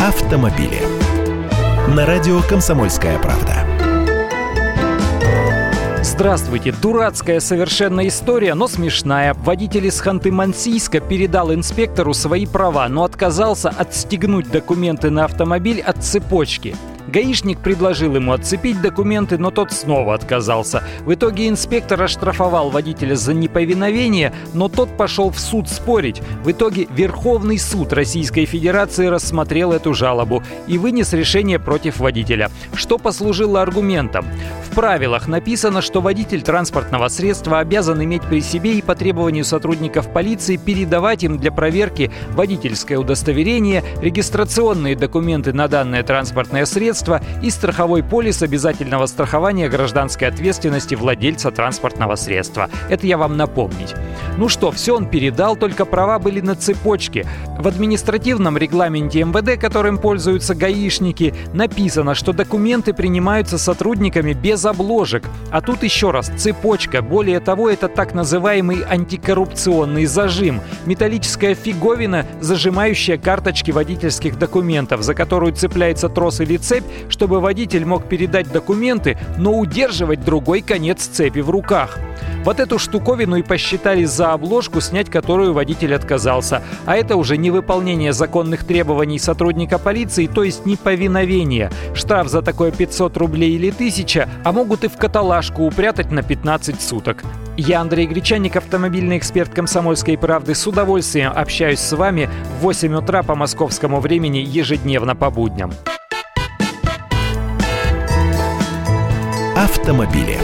автомобили. На радио «Комсомольская правда». Здравствуйте. Дурацкая совершенно история, но смешная. Водитель из Ханты-Мансийска передал инспектору свои права, но отказался отстегнуть документы на автомобиль от цепочки. Гаишник предложил ему отцепить документы, но тот снова отказался. В итоге инспектор оштрафовал водителя за неповиновение, но тот пошел в суд спорить. В итоге Верховный суд Российской Федерации рассмотрел эту жалобу и вынес решение против водителя, что послужило аргументом. В правилах написано, что водитель транспортного средства обязан иметь при себе и по требованию сотрудников полиции передавать им для проверки водительское удостоверение, регистрационные документы на данное транспортное средство, средства и страховой полис обязательного страхования гражданской ответственности владельца транспортного средства. Это я вам напомнить. Ну что, все он передал, только права были на цепочке. В административном регламенте МВД, которым пользуются гаишники, написано, что документы принимаются сотрудниками без обложек. А тут еще раз, цепочка. Более того, это так называемый антикоррупционный зажим. Металлическая фиговина, зажимающая карточки водительских документов, за которую цепляется трос или цепь, чтобы водитель мог передать документы, но удерживать другой конец цепи в руках. Вот эту штуковину и посчитали за обложку, снять которую водитель отказался. А это уже невыполнение законных требований сотрудника полиции, то есть неповиновение. Штраф за такое 500 рублей или 1000, а могут и в каталажку упрятать на 15 суток. Я Андрей Гречанник, автомобильный эксперт «Комсомольской правды». С удовольствием общаюсь с вами в 8 утра по московскому времени ежедневно по будням. Автомобили.